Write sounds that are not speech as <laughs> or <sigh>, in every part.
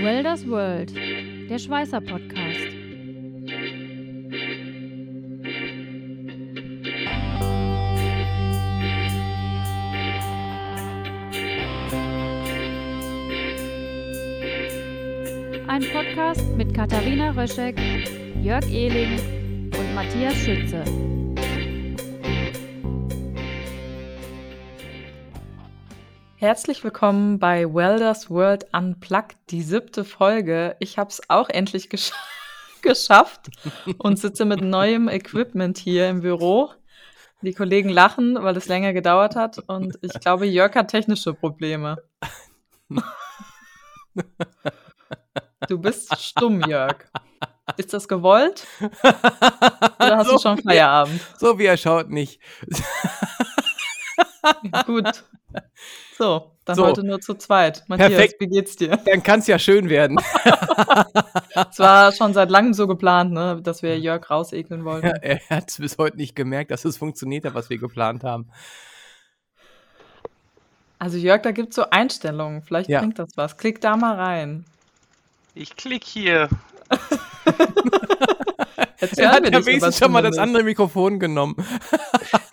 Welders World, der Schweißer Podcast. Ein Podcast mit Katharina Röschek, Jörg Ehling und Matthias Schütze. Herzlich willkommen bei Welders World Unplugged, die siebte Folge. Ich habe es auch endlich gesch <laughs> geschafft und sitze mit neuem Equipment hier im Büro. Die Kollegen lachen, weil es länger gedauert hat und ich glaube, Jörg hat technische Probleme. Du bist stumm, Jörg. Ist das gewollt? Oder hast <laughs> so du schon Feierabend? Wie, so wie er schaut nicht. Gut. <laughs> So, dann So. heute nur zu zweit. Matthias, Perfekt. wie geht's dir? Dann kann es ja schön werden. <laughs> Es war schon seit langem so geplant, ne, dass wir Jörg rausekeln wollten. Ja, er hat es bis heute nicht gemerkt, dass es funktioniert hat, was wir geplant haben. Also Jörg, da gibt's so Einstellungen. Vielleicht Ja. bringt das was. Klick da mal rein. Ich klick hier. <laughs> Er hat ja wenigstens schon mal das andere Mikrofon genommen.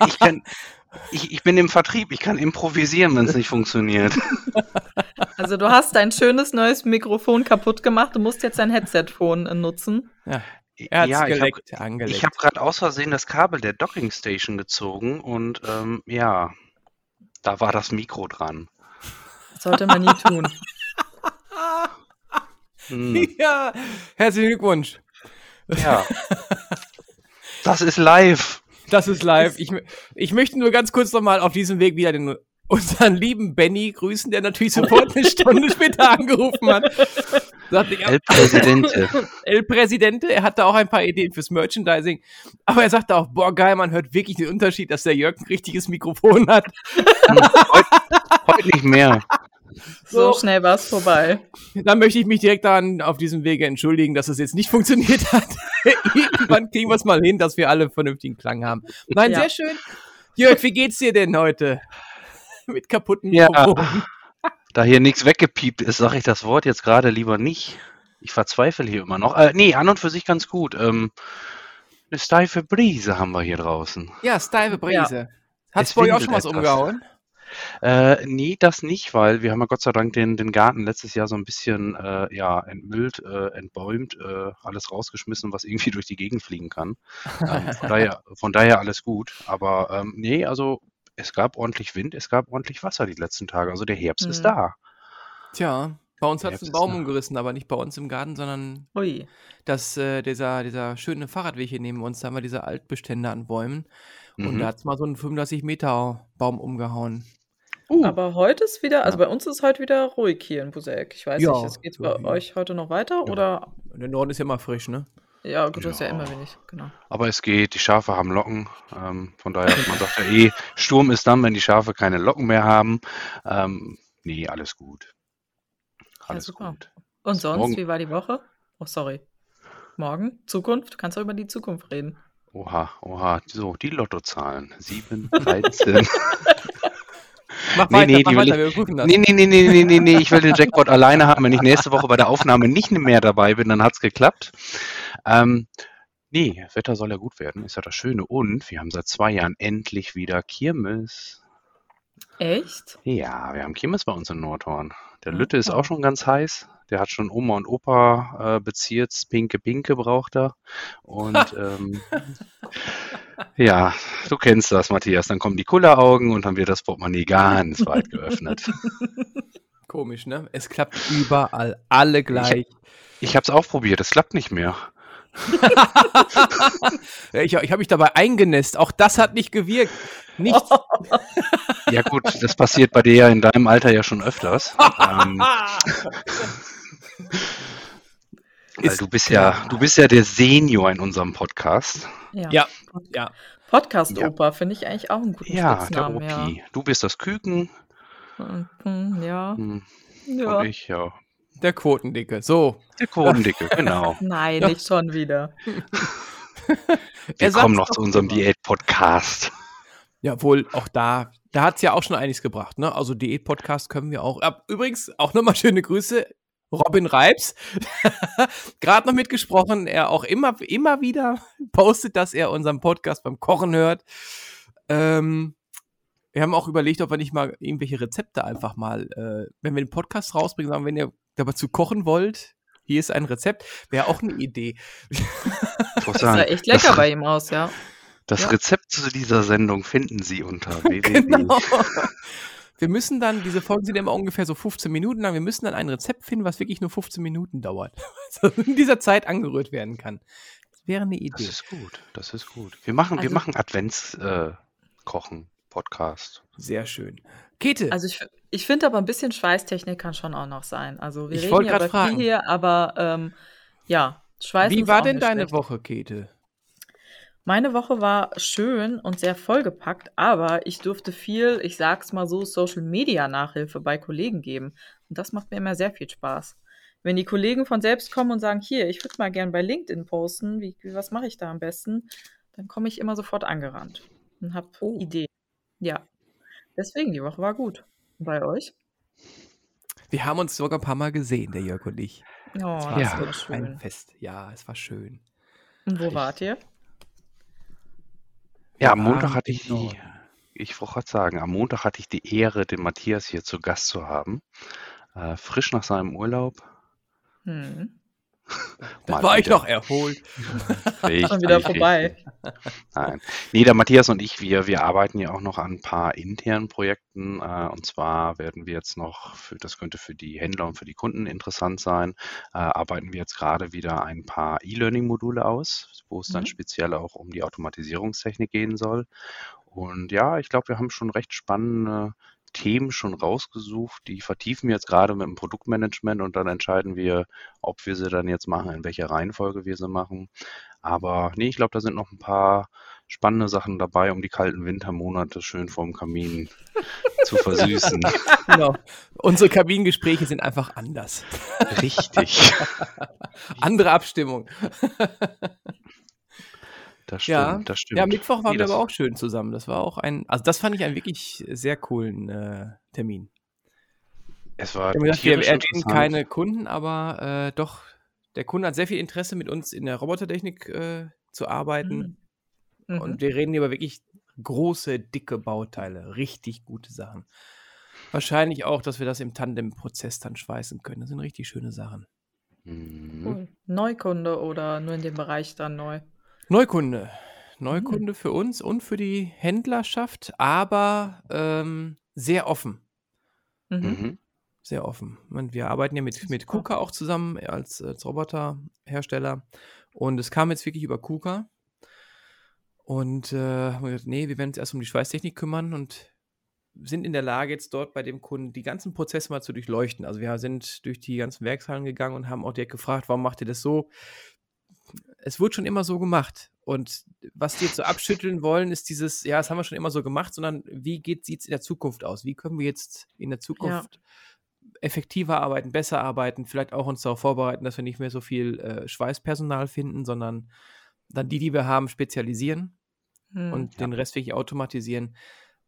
Ich, kann, ich, ich bin im Vertrieb. Ich kann improvisieren, wenn es nicht funktioniert. <laughs> Also du hast dein schönes neues Mikrofon kaputt gemacht. Du musst jetzt dein Headset-Phone äh, nutzen. Ja, er ja, ich habe geleckt, ich hab gerade aus Versehen das Kabel der Docking Station gezogen und ähm, ja, da war das Mikro dran. Das sollte man nie tun. <laughs> Hm, <laughs> ja, herzlichen Glückwunsch. ja. Das ist live. Das ist live. Ich, ich möchte nur ganz kurz nochmal auf diesem Weg wieder den, unseren lieben Benny grüßen, der natürlich sofort eine <laughs> Stunde später angerufen hat. Sagte, El Presidente. El Presidente, er hatte auch ein paar Ideen fürs Merchandising, aber er sagte auch, boah, geil, man hört wirklich den Unterschied, dass der Jörg ein richtiges Mikrofon hat. Heute heut nicht mehr. So So. schnell war's vorbei. Dann möchte ich mich direkt daran auf diesem Wege entschuldigen, dass es jetzt nicht <laughs> funktioniert hat. Irgendwann kriegen wir es mal hin, dass wir alle vernünftigen Klang haben. Nein, Ja. sehr schön. Jörg, wie geht's dir denn heute? <laughs> Mit kaputten Ja. Mikrofonen. Da hier nichts weggepiept ist, sage ich das Wort jetzt gerade lieber nicht. Ich verzweifle hier immer noch. Äh, nee, an und für sich ganz gut. Ähm, eine steife Brise haben wir hier draußen. Ja, steife Brise. Hat's Es bei euch auch schon was etwas. umgehauen? Äh, nee, das nicht, weil wir haben ja Gott sei Dank den, den Garten letztes Jahr so ein bisschen äh, ja, entmüllt, äh, entbäumt, äh, alles rausgeschmissen, was irgendwie <laughs> durch die Gegend fliegen kann. Ähm, von, daher, von daher alles gut. Aber ähm, nee, also es gab ordentlich Wind, es gab ordentlich Wasser die letzten Tage. Also der Herbst ist Mhm. da. Tja, bei uns Ja, hat's einen Baum ist- umgerissen, aber nicht bei uns im Garten, sondern Ui. das, äh, dieser, dieser schöne Fahrradweg hier neben uns, da haben wir diese Altbestände an Bäumen. Und Mhm. da hat's mal so einen 35 Meter Baum umgehauen. Uh, Aber heute ist wieder, also bei uns ist heute wieder ruhig hier in Buseck. Ich weiß Ja, nicht, es geht so bei wie- euch heute noch weiter Ja. oder? Der Norden ist ja immer frisch, ne? Ja, gut, das ist ja Ja. immer wenig, genau. aber es geht, die Schafe haben Locken. Ähm, von daher, man sagt ja eh, Sturm ist dann, wenn die Schafe keine Locken mehr haben. Ähm, nee, alles gut. Alles super. gut. Und sonst, Morgen- wie war die Woche? Oh, sorry. Morgen? Zukunft? Du kannst doch über die Zukunft reden. Oha, oha. So, die Lottozahlen. 7, 13. <laughs> <laughs> Mach Nee, weiter, nee, mach weiter, wir prüfen das. nee, nee, nee, nee, nee, nee, nee. Ich will den Jackpot alleine haben. Wenn ich nächste Woche bei der Aufnahme nicht mehr dabei bin, dann hat's geklappt. Ähm, nee, Wetter soll ja gut werden. Ist ja das Schöne. Und wir haben seit zwei Jahren endlich wieder Kirmes. Echt? Ja, wir haben Kirmes bei uns in Nordhorn. Der Ah. Lütte ist auch schon ganz heiß. Der hat schon Oma und Opa äh, beziert. Pinke Pinke braucht er. Und ähm, <laughs> ja, du kennst das, Matthias. Dann kommen die Kulleraugen und dann wird das Portemonnaie ganz weit geöffnet. <laughs> Komisch, ne? Es klappt überall, alle gleich. Ich habe es auch probiert. Es klappt nicht mehr. Ja, ich ich habe mich dabei eingenässt. Auch das hat nicht gewirkt. Nichts. <laughs> Ja gut, das passiert bei dir ja in deinem Alter ja schon öfters. ähm, <laughs> weil Ist du bist ja, du bist ja der Senior in unserem Podcast. Ja. Ja, ja. Podcast-Oper finde ich eigentlich auch einen guten Ja, der Spitznamen, OP. ja. Du bist das Küken. Mhm, Ja. Hm, ja. Und ich, ja. Der Quotendicke. So. Der Quotendicke, genau. <laughs> Nein, Ja. nicht schon wieder. <laughs> Wir kommen noch zu unserem. Diät-Podcast. Ja, wohl auch da. Da hat's ja auch schon einiges gebracht, ne? Also Diät-Podcast können wir auch. Ab, übrigens, auch nochmal schöne Grüße Robin Reibs, <laughs> gerade noch mitgesprochen, er auch immer, immer wieder postet, dass er unseren Podcast beim Kochen hört. Ähm, wir haben auch überlegt, ob wir nicht mal irgendwelche Rezepte einfach mal, äh, wenn wir den Podcast rausbringen, sagen, wenn ihr dazu kochen wollt, hier ist ein Rezept, wäre auch eine Idee. Das sah echt lecker bei ihm aus, ja. Das Ja. Rezept zu dieser Sendung finden Sie unter <laughs> www. genau. Wir müssen dann, diese Folgen sind immer ungefähr so 15 Minuten lang, wir müssen dann ein Rezept finden, was wirklich nur 15 Minuten dauert. <laughs> Also in dieser Zeit angerührt werden kann. Das wäre eine Das Idee. ist gut, das ist gut. Wir machen, wir Also- machen Advents-Kochen-Podcast. Sehr schön. Käthe, Also ich, ich finde aber ein bisschen Schweißtechnik kann schon auch noch sein. Also wir Ich reden ja über viel fragen. hier, aber ähm, ja, Schweißen wie war denn deine schlecht. Woche, Käthe? Meine Woche war schön und sehr vollgepackt, aber ich durfte viel, ich sag's mal so, Social Media Nachhilfe bei Kollegen geben. Und das macht mir immer sehr viel Spaß. Wenn die Kollegen von selbst kommen und sagen, hier, ich würde mal gern bei LinkedIn posten, wie, wie was mache ich da am besten, dann komme ich immer sofort angerannt und habe Oh. Ideen. Ja. Deswegen, die Woche war gut. Bei euch? Wir haben uns sogar ein paar Mal gesehen, der Jörg und ich. Oh, Es das Ja. war ein schön. Fest. Ja, es war schön. Und wo wart ihr? Ja, am Wir Montag hatte ich die, Norden. ich wollte gerade sagen, am Montag hatte ich die Ehre, den Matthias hier zu Gast zu haben. Äh, frisch nach seinem Urlaub. Hm. Da war ich wieder. noch erholt. <laughs> Richtig, Schon wieder vorbei. richtig. Nein. Nee, der Matthias und ich, wir, wir arbeiten ja auch noch an ein paar internen Projekten. Äh, und zwar werden wir jetzt noch, für, das könnte für die Händler und für die Kunden interessant sein, äh, arbeiten wir jetzt gerade wieder ein paar E-Learning-Module aus, wo es dann Mhm. speziell auch um die Automatisierungstechnik gehen soll. Und ja, ich glaube, wir haben schon recht spannende Themen schon rausgesucht. Die vertiefen wir jetzt gerade mit dem Produktmanagement und dann entscheiden wir, ob wir sie dann jetzt machen, in welcher Reihenfolge wir sie machen. Aber nee, ich glaube, da sind noch ein paar spannende Sachen dabei, um die kalten Wintermonate schön vorm Kamin zu <laughs> versüßen. Genau. Unsere Kabinengespräche sind einfach anders. Richtig. <laughs> Andere Abstimmung. Das stimmt, Ja. das stimmt. Ja, Mittwoch waren Nee, wir aber auch schön zusammen. Das war auch ein, also das fand ich einen wirklich sehr coolen äh, Termin. Es war Wir haben gesagt, wir interessant. keine Kunden, aber äh, doch, der Kunde hat sehr viel Interesse, mit uns in der Robotertechnik äh, zu arbeiten. Mhm. Und wir reden hier über wirklich große, dicke Bauteile. Richtig gute Sachen. Wahrscheinlich auch, dass wir das im Tandem-Prozess dann schweißen können. Das sind richtig schöne Sachen. Mhm. Cool. Neukunde oder nur in dem Bereich dann neu? Neukunde. Neukunde für uns und für die Händlerschaft, aber ähm, sehr offen. Mhm. Mhm. Sehr offen. Und wir arbeiten ja mit, mit. KUKA auch zusammen als, als Roboterhersteller. Und es kam jetzt wirklich über KUKA. Und äh, haben wir gesagt, nee, wir werden uns erst um die Schweißtechnik kümmern und sind in der Lage, jetzt dort bei dem Kunden die ganzen Prozesse mal zu durchleuchten. Also wir sind durch die ganzen Werkshallen gegangen und haben auch direkt gefragt, warum macht ihr das so? Es wird schon immer so gemacht. Und was die jetzt so abschütteln wollen, ist dieses, ja, das haben wir schon immer so gemacht, sondern wie sieht es in der Zukunft aus? Wie können wir jetzt in der Zukunft effektiver arbeiten, besser arbeiten, vielleicht auch uns darauf vorbereiten, dass wir nicht mehr so viel äh, Schweißpersonal finden, sondern dann die, die wir haben, spezialisieren Mhm. und den Rest wirklich automatisieren.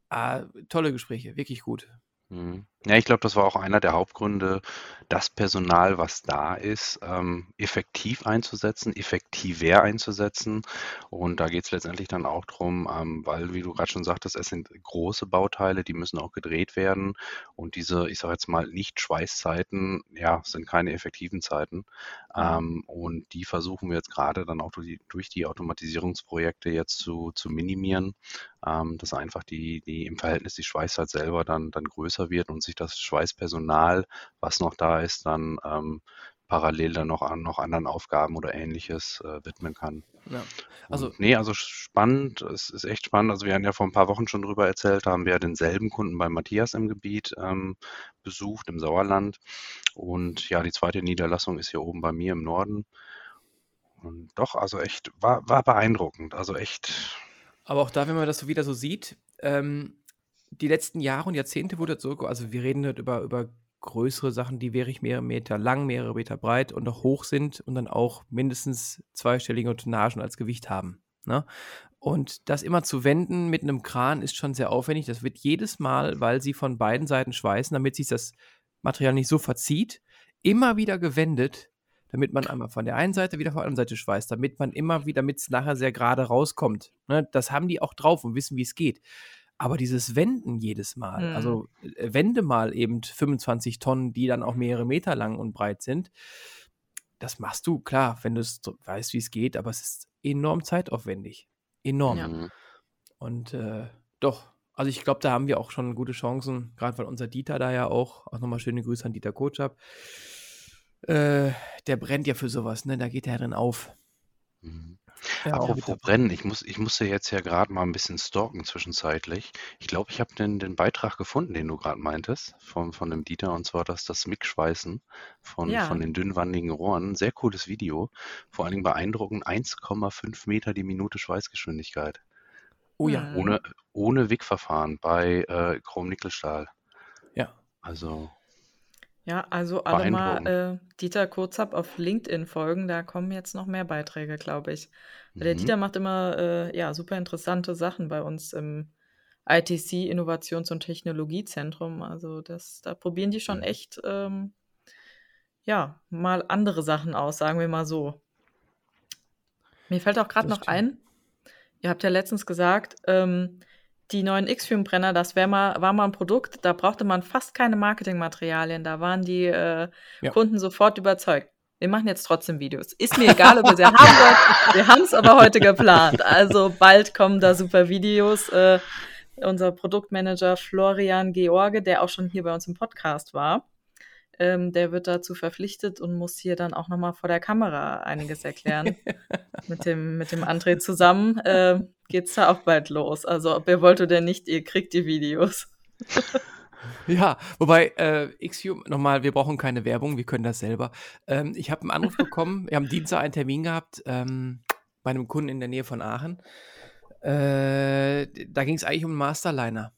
Ah, tolle Gespräche, wirklich gut. Mhm. Ja, ich glaube, das war auch einer der Hauptgründe, das Personal, was da ist, ähm, effektiv einzusetzen, effektiver einzusetzen. Und da geht es letztendlich dann auch drum, ähm, weil, wie du gerade schon sagtest, es sind große Bauteile, die müssen auch gedreht werden. Und diese, ich sage jetzt mal, Nicht-Schweißzeiten, ja, sind keine effektiven Zeiten. Ähm, und die versuchen wir jetzt gerade dann auch durch die, durch die Automatisierungsprojekte jetzt zu, zu minimieren, ähm, dass einfach die, die im Verhältnis die Schweißzeit selber dann, dann größer wird und sich das Schweißpersonal, was noch da ist, dann ähm, parallel dann noch an noch anderen Aufgaben oder ähnliches äh, widmen kann. Ja. Also, Und nee, also spannend, es ist echt spannend. Also wir haben ja vor ein paar Wochen schon drüber erzählt, da haben wir ja denselben Kunden bei Matthias im Gebiet ähm, besucht, im Sauerland. Und ja, die zweite Niederlassung ist hier oben bei mir im Norden. Und doch, also echt, war, war beeindruckend. Also echt, aber auch da, wenn man das so wieder so sieht, ähm, die letzten Jahre und Jahrzehnte wurde so, also wir reden halt über, über größere Sachen, die wäre ich mehrere Meter lang, mehrere Meter breit und auch hoch sind und dann auch mindestens zweistellige Tonnagen als Gewicht haben. Ne? Und das immer zu wenden mit einem Kran ist schon sehr aufwendig. Das wird jedes Mal, weil sie von beiden Seiten schweißen, damit sich das Material nicht so verzieht, immer wieder gewendet, damit man einmal von der einen Seite wieder von der anderen Seite schweißt, damit man immer wieder, damit es nachher sehr gerade rauskommt. Ne, das haben die auch drauf und wissen, wie es geht. Aber dieses Wenden jedes Mal, Mhm. also äh, wende mal eben 25 Tonnen, die dann auch mehrere Meter lang und breit sind, das machst du, klar, wenn du es weißt, wie es geht, aber es ist enorm zeitaufwendig. Enorm. Ja. Mhm. Und äh, doch, also ich glaube, da haben wir auch schon gute Chancen, gerade weil unser Dieter da ja auch, auch nochmal schöne Grüße an Dieter Kotschap, äh, der brennt ja für sowas, ne? Da geht er drin auf. Mhm. Ja, Apropos Brennen, ich muss, ich musste jetzt ja gerade mal ein bisschen stalken zwischenzeitlich. Ich glaube, ich habe den, den Beitrag gefunden, den du gerade meintest, von, von dem Dieter, und zwar das, das Mick-Schweißen von, Ja. von den dünnwandigen Rohren. Sehr cooles Video. Vor allen Dingen beeindruckend 1,5 Meter die Minute Schweißgeschwindigkeit. Oh ja. Ohne, ohne Wickverfahren bei äh, Chrom-Nickelstahl. ja. Also, Ja, also alle mal äh, Dieter Kurzab auf LinkedIn folgen, da kommen jetzt noch mehr Beiträge, glaube ich. Weil Der mhm. Dieter macht immer äh, ja, super interessante Sachen bei uns im ITC Innovations- und Technologiezentrum. Also das, da probieren die schon Mhm. echt ähm, ja, mal andere Sachen aus, sagen wir mal so. Mir fällt auch gerade noch stimmt. ein, ihr habt ja letztens gesagt, ähm, die neuen X-Fume-Brenner, das mal, war mal ein Produkt, da brauchte man fast keine Marketingmaterialien. Da waren die äh, Ja. Kunden sofort überzeugt. Wir machen jetzt trotzdem Videos. Ist mir egal, ob ihr sie haben wollt. Wir haben es aber heute geplant. Also bald kommen da super Videos. Äh, unser Produktmanager Florian George, der auch schon hier bei uns im Podcast war, ähm, der wird dazu verpflichtet und muss hier dann auch nochmal vor der Kamera einiges erklären. <laughs> mit, dem, mit dem André zusammen äh, geht's da auch bald los. Also ob ihr wollt oder nicht, ihr kriegt die Videos. <laughs> Ja, wobei, äh, XU, nochmal, wir brauchen keine Werbung, wir können das selber. Ähm, ich habe einen Anruf <laughs> bekommen, wir haben Dienstag einen Termin gehabt ähm, bei einem Kunden in der Nähe von Aachen. Äh, da ging es eigentlich um einen Masterliner.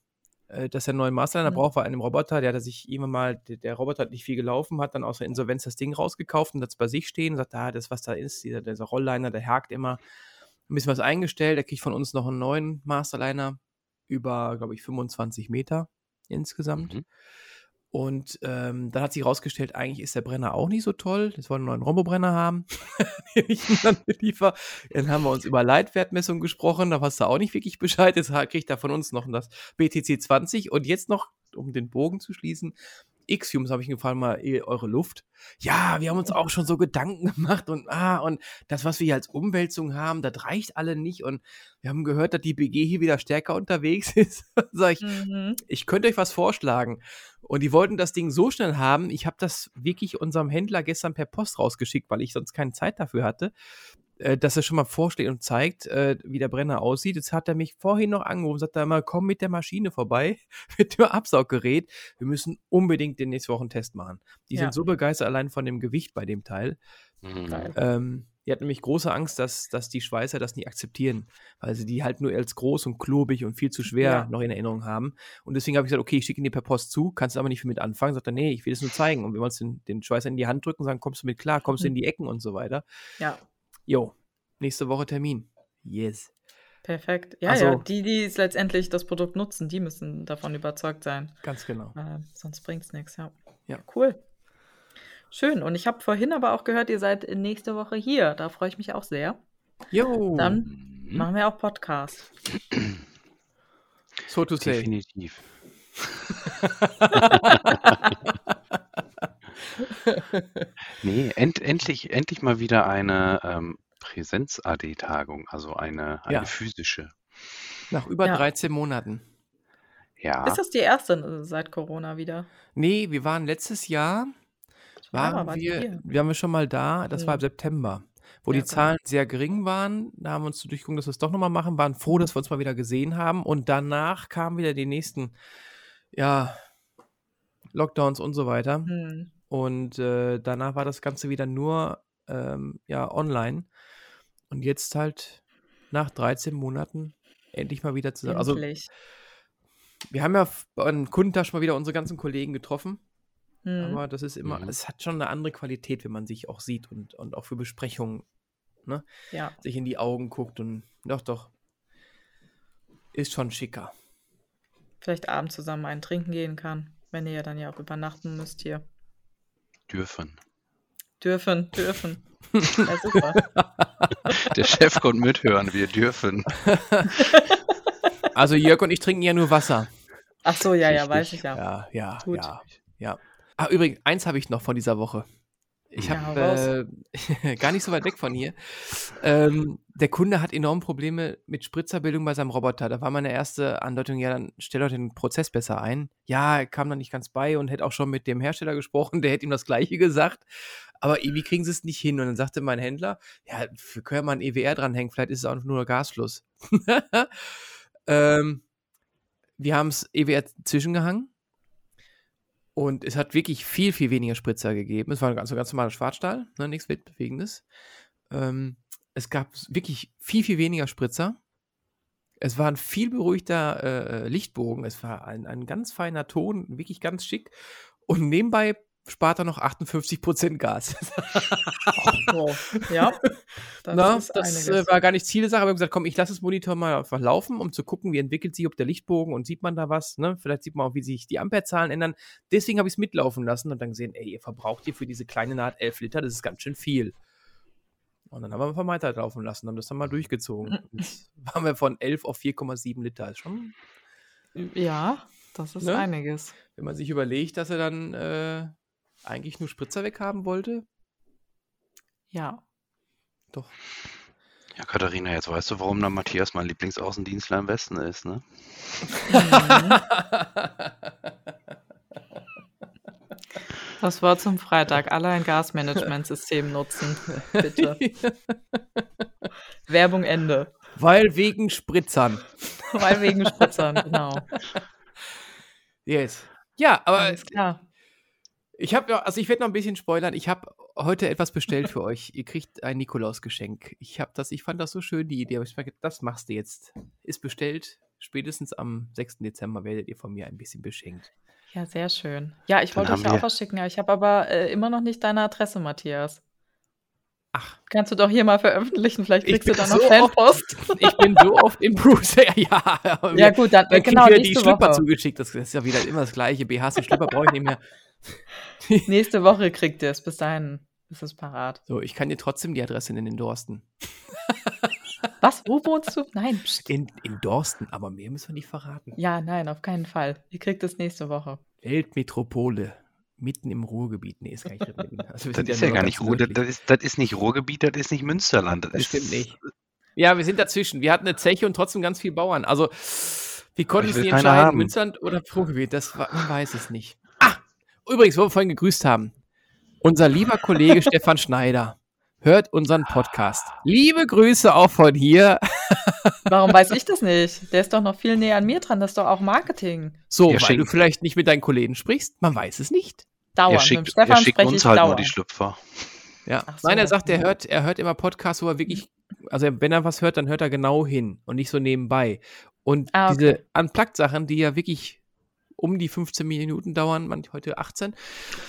Äh, dass er einen neuen Masterliner Mhm. braucht, war einem Roboter, der hat sich irgendwann mal, der, der Roboter hat nicht viel gelaufen, hat dann aus der Insolvenz das Ding rausgekauft und das bei sich stehen, sagt, ah, das, was da ist, dieser, dieser Rollliner, der hakt immer. Ein bisschen was eingestellt, der kriegt von uns noch einen neuen Masterliner über, glaube ich, 25 Meter insgesamt. Mhm. Und ähm, dann hat sich herausgestellt, eigentlich ist der Brenner auch nicht so toll. Jetzt wollen wir einen neuen Rombobrenner haben, <laughs> den ich ihm dann beliefer. Dann haben wir uns über Leitwertmessung gesprochen, da weißt du auch nicht wirklich Bescheid. Jetzt kriegt er von uns noch das BTC 20 und jetzt noch, um den Bogen zu schließen, X-Fumes habe ich ihn gefallen, mal eure Luft. Ja, wir haben uns auch schon so Gedanken <laughs> gemacht und ah, und das, was wir hier als Umwälzung haben, das reicht alle nicht. Und wir haben gehört, dass die BG hier wieder stärker unterwegs <laughs> ist. Sag ich, Mhm. ich könnte euch was vorschlagen. Und die wollten das Ding so schnell haben. Ich habe das wirklich unserem Händler gestern per Post rausgeschickt, weil ich sonst keine Zeit dafür hatte, äh, dass er schon mal vorschlägt und zeigt, äh, wie der Brenner aussieht. Jetzt hat er mich vorhin noch angerufen, sagt er mal, komm mit der Maschine vorbei, <laughs> mit dem Absauggerät. Wir müssen unbedingt den nächsten Wochen einen Test machen. Die Ja. sind so begeistert allein von dem Gewicht bei dem Teil. Mhm. Geil. Ähm, die hat nämlich große Angst, dass, dass die Schweißer das nicht akzeptieren, weil sie die halt nur als groß und klobig und viel zu schwer Ja. noch in Erinnerung haben. Und deswegen habe ich gesagt, okay, ich schicke ihn dir per Post zu, kannst du aber nicht viel mit anfangen. Sagt er, nee, ich will es nur zeigen. Und wir wollen uns den, den Schweißer in die Hand drücken, sagen, kommst du mit klar, kommst du Mhm. in die Ecken und so weiter. Ja, Jo, nächste Woche Termin. Yes. perfekt. Ja, Also- ja, die, die es letztendlich das Produkt nutzen, die müssen davon überzeugt sein. Ganz genau. Äh, sonst bringt es nichts, ja. Ja. Cool. Schön. Und ich habe vorhin aber auch gehört, ihr seid nächste Woche hier. Da freue ich mich auch sehr. Jo, Dann Mhm. machen wir auch Podcast. so to say. Definitiv. <laughs> <laughs> Nee, end, endlich, endlich mal wieder eine ähm, Präsenz-AD-Tagung, also eine, eine Ja. physische. Nach über Ja. 13 Monaten. Ja, Ist das die erste äh, seit Corona wieder? Nee, wir waren letztes Jahr, waren ihr wir, hier? wir waren wir schon mal da, das war Mhm. im September, wo Ja, die Zahlen sehr gering waren. Da haben wir uns durchgeguckt, dass wir es doch nochmal machen, waren froh, dass wir uns mal wieder gesehen haben. Und danach kamen wieder die nächsten, ja, Lockdowns und so weiter. Hm. Und äh, danach war das Ganze wieder nur ähm, ja, online. Und jetzt halt nach 13 Monaten endlich mal wieder zusammen. Also Endlich. wir haben ja einem Kundentag mal wieder unsere ganzen Kollegen getroffen. Hm. Aber das ist immer, Mhm. es hat schon eine andere Qualität, wenn man sich auch sieht und, und auch für Besprechungen Ja, sich in die Augen guckt und doch, doch. Ist schon schicker. vielleicht abends zusammen einen trinken gehen kann, wenn ihr ja dann ja auch übernachten müsst hier. Dürfen. Dürfen, dürfen. Ja, super. <laughs> Der Chef kommt mithören, wir dürfen. Also Jörg und ich trinken ja nur Wasser. Ach so, ja, ja, Richtig. weiß ich ja. Ja, ja, Gut. ja, ja. Ah, übrigens, eins habe ich noch von dieser Woche. Ich habe äh, <laughs> gar nicht so weit weg von hier. Ähm, der Kunde hat enorm Probleme mit Spritzerbildung bei seinem Roboter. Da war meine erste Andeutung, ja, dann stell doch den Prozess besser ein. Ja, er kam da nicht ganz bei und hätte auch schon mit dem Hersteller gesprochen, der hätte ihm das Gleiche gesagt. Aber irgendwie kriegen sie es nicht hin. Und dann sagte mein Händler, ja, wir können ja mal ein EWR dranhängen, vielleicht ist es auch nur Gasfluss. <laughs> ähm, wir haben es EWR zwischengehangen. Und es hat wirklich viel, viel weniger Spritzer gegeben. Es war ein ganz, ganz normaler Schwarzstahl, ne, nichts Weltbewegendes. Ähm, es gab wirklich viel, viel weniger Spritzer. Es war ein viel beruhigter äh, Lichtbogen. Es war ein, ein ganz feiner Ton, wirklich ganz schick. Und nebenbei spart er noch 58% Gas. So, <laughs> ja, das Na, ist das äh, war gar nicht Zielsache, aber wir haben gesagt, komm, ich lasse das Monitor mal einfach laufen, um zu gucken, wie entwickelt sich, ob der Lichtbogen und sieht man da was, ne? Vielleicht sieht man auch, wie sich die Amperezahlen ändern. Deswegen habe ich es mitlaufen lassen und dann gesehen, ey, ihr verbraucht hier für diese kleine Naht 11 Liter, das ist ganz schön viel. Und dann haben wir einfach weiter laufen lassen, haben das dann mal durchgezogen. Jetzt waren wir von 11 auf 4,7 Liter. Ist schon, ja, das ist Ne? einiges. wenn man sich überlegt, dass er dann äh, eigentlich nur Spritzer weghaben wollte, Ja. doch. Ja, Katharina, jetzt weißt du, warum dann Matthias mein Lieblingsaußendienstler im Westen ist, ne? <laughs> Das Wort zum Freitag. Alle ein Gasmanagementsystem nutzen. <laughs> Bitte. Werbung Ende. Weil wegen Spritzern. Weil wegen Spritzern, genau. Yes. Ja, aber Alles klar. Ich habe ja, also ich werde noch ein bisschen spoilern. Ich habe heute etwas bestellt für euch. Ihr kriegt ein Nikolausgeschenk. Ich habe das, ich fand das so schön, die Idee. Aber ich sage, das machst du jetzt. Ist bestellt. Spätestens am 6. Dezember werdet ihr von mir ein bisschen beschenkt. Ja, sehr schön. Ja, ich Dann wollte euch ja auch wir- was schicken, ich habe aber äh, immer noch nicht deine Adresse, Matthias. Ach, Kannst du doch hier mal veröffentlichen, vielleicht Ich kriegst du dann noch so Fanpost. ich bin so oft im Bruce. <laughs> Ja, Ja mir- gut, dann, dann genau, kriegt ihr die Schlipper Woche. zugeschickt. Das ist ja wieder immer das gleiche. BHs und Schlipper brauche ich nicht mehr. <laughs> Nächste Woche kriegt ihr es. Bis dahin ist es parat. So, ich kann dir trotzdem die Adresse nennen in Dorsten. <laughs> Was? Wo wohnst du? Nein. In, in Dorsten, aber mehr müssen wir nicht verraten. Ja, nein, auf keinen Fall. Ihr kriegt es nächste Woche. Weltmetropole. Mitten im Ruhrgebiet. Nee, ist gar nicht. <laughs> Also Das ist ja nur gar nicht Ruhr, das, ist, das ist nicht Ruhrgebiet, das ist nicht Münsterland. Das, Das ist, stimmt nicht. Ja, wir sind dazwischen. Wir hatten eine Zeche und trotzdem ganz viel Bauern. Also, wir konnten Ich uns will nicht entscheiden, haben. Münsterland oder Ruhrgebiet. Das war, man weiß es nicht. Übrigens, wo wir vorhin gegrüßt haben. Unser lieber Kollege <laughs> Stefan Schneider hört unseren Podcast. Liebe Grüße auch von hier. <laughs> Warum weiß ich das nicht? Der ist doch noch viel näher an mir dran. Das ist doch auch Marketing. So, Ja, weil du vielleicht nicht mit deinen Kollegen sprichst. Man weiß es nicht. Dauernd. er Mit schickt, dem Stefan er schickt spreche uns ich halt nur dauernd. die Schlüpfer. Ja. So. Nein, er sagt, er hört, er hört immer Podcasts, wo er wirklich, also wenn er was hört, dann hört er genau hin und nicht so nebenbei. Und Ah, okay. diese Unplugged-Sachen, die ja wirklich um die 15 Minuten dauern, manch heute 18,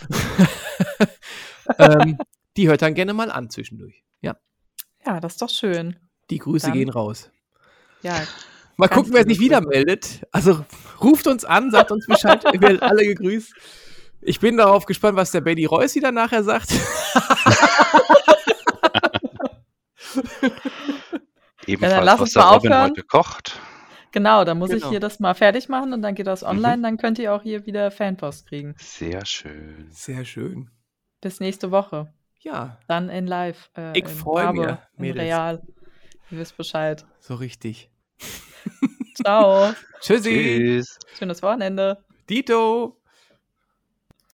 <laughs> ähm, die hört dann gerne mal an zwischendurch. Ja, Ja, das ist doch schön. die Grüße Dann- gehen raus. Ja, Mal gucken, wer es nicht liebe wieder meldet. Also ruft uns an, sagt uns Bescheid, ihr werdet alle gegrüßt. Ich bin darauf gespannt, was der Benny Reus wieder nachher sagt. <laughs> Ebenfalls, lass was uns der mal Robin aufhören. heute kocht. Genau. Dann muss ich Genau. hier das mal fertig machen und dann geht das Mhm. online. Dann könnt ihr auch hier wieder Fanpost kriegen. Sehr schön. Sehr schön. Bis nächste Woche. Ja, Dann in live. Äh, Ich in freu Farbe, mich, Mädels. real. Ihr wisst Bescheid. so richtig. <laughs> <laughs> Ciao. Tschüssi. Tschüss. Schönes Wochenende. Dito.